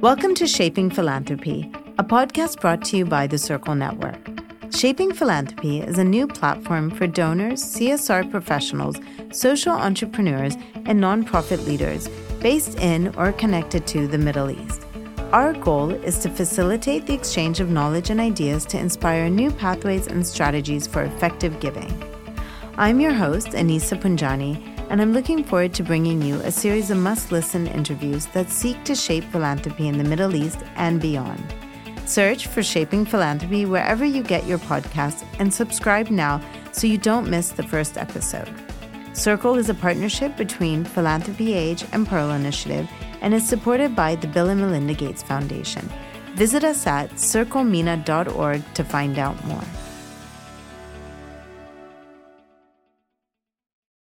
Welcome to Shaping Philanthropy, a podcast brought to you by the Circle Network. Shaping Philanthropy is a new platform for donors, CSR professionals, social entrepreneurs, and nonprofit leaders based in or connected to the Middle East. Our goal is to facilitate the exchange of knowledge and ideas to inspire new pathways and strategies for effective giving. I'm your host, Anissa Punjani, and I'm looking forward to bringing you a series of must listen interviews that seek to shape philanthropy in the Middle East and beyond. Search for Shaping Philanthropy wherever you get your podcasts and subscribe now so you don't miss the first episode. Circle is a partnership between Philanthropy Age and Pearl Initiative and is supported by the Bill and Melinda Gates Foundation. Visit us at circlemina.org to find out more.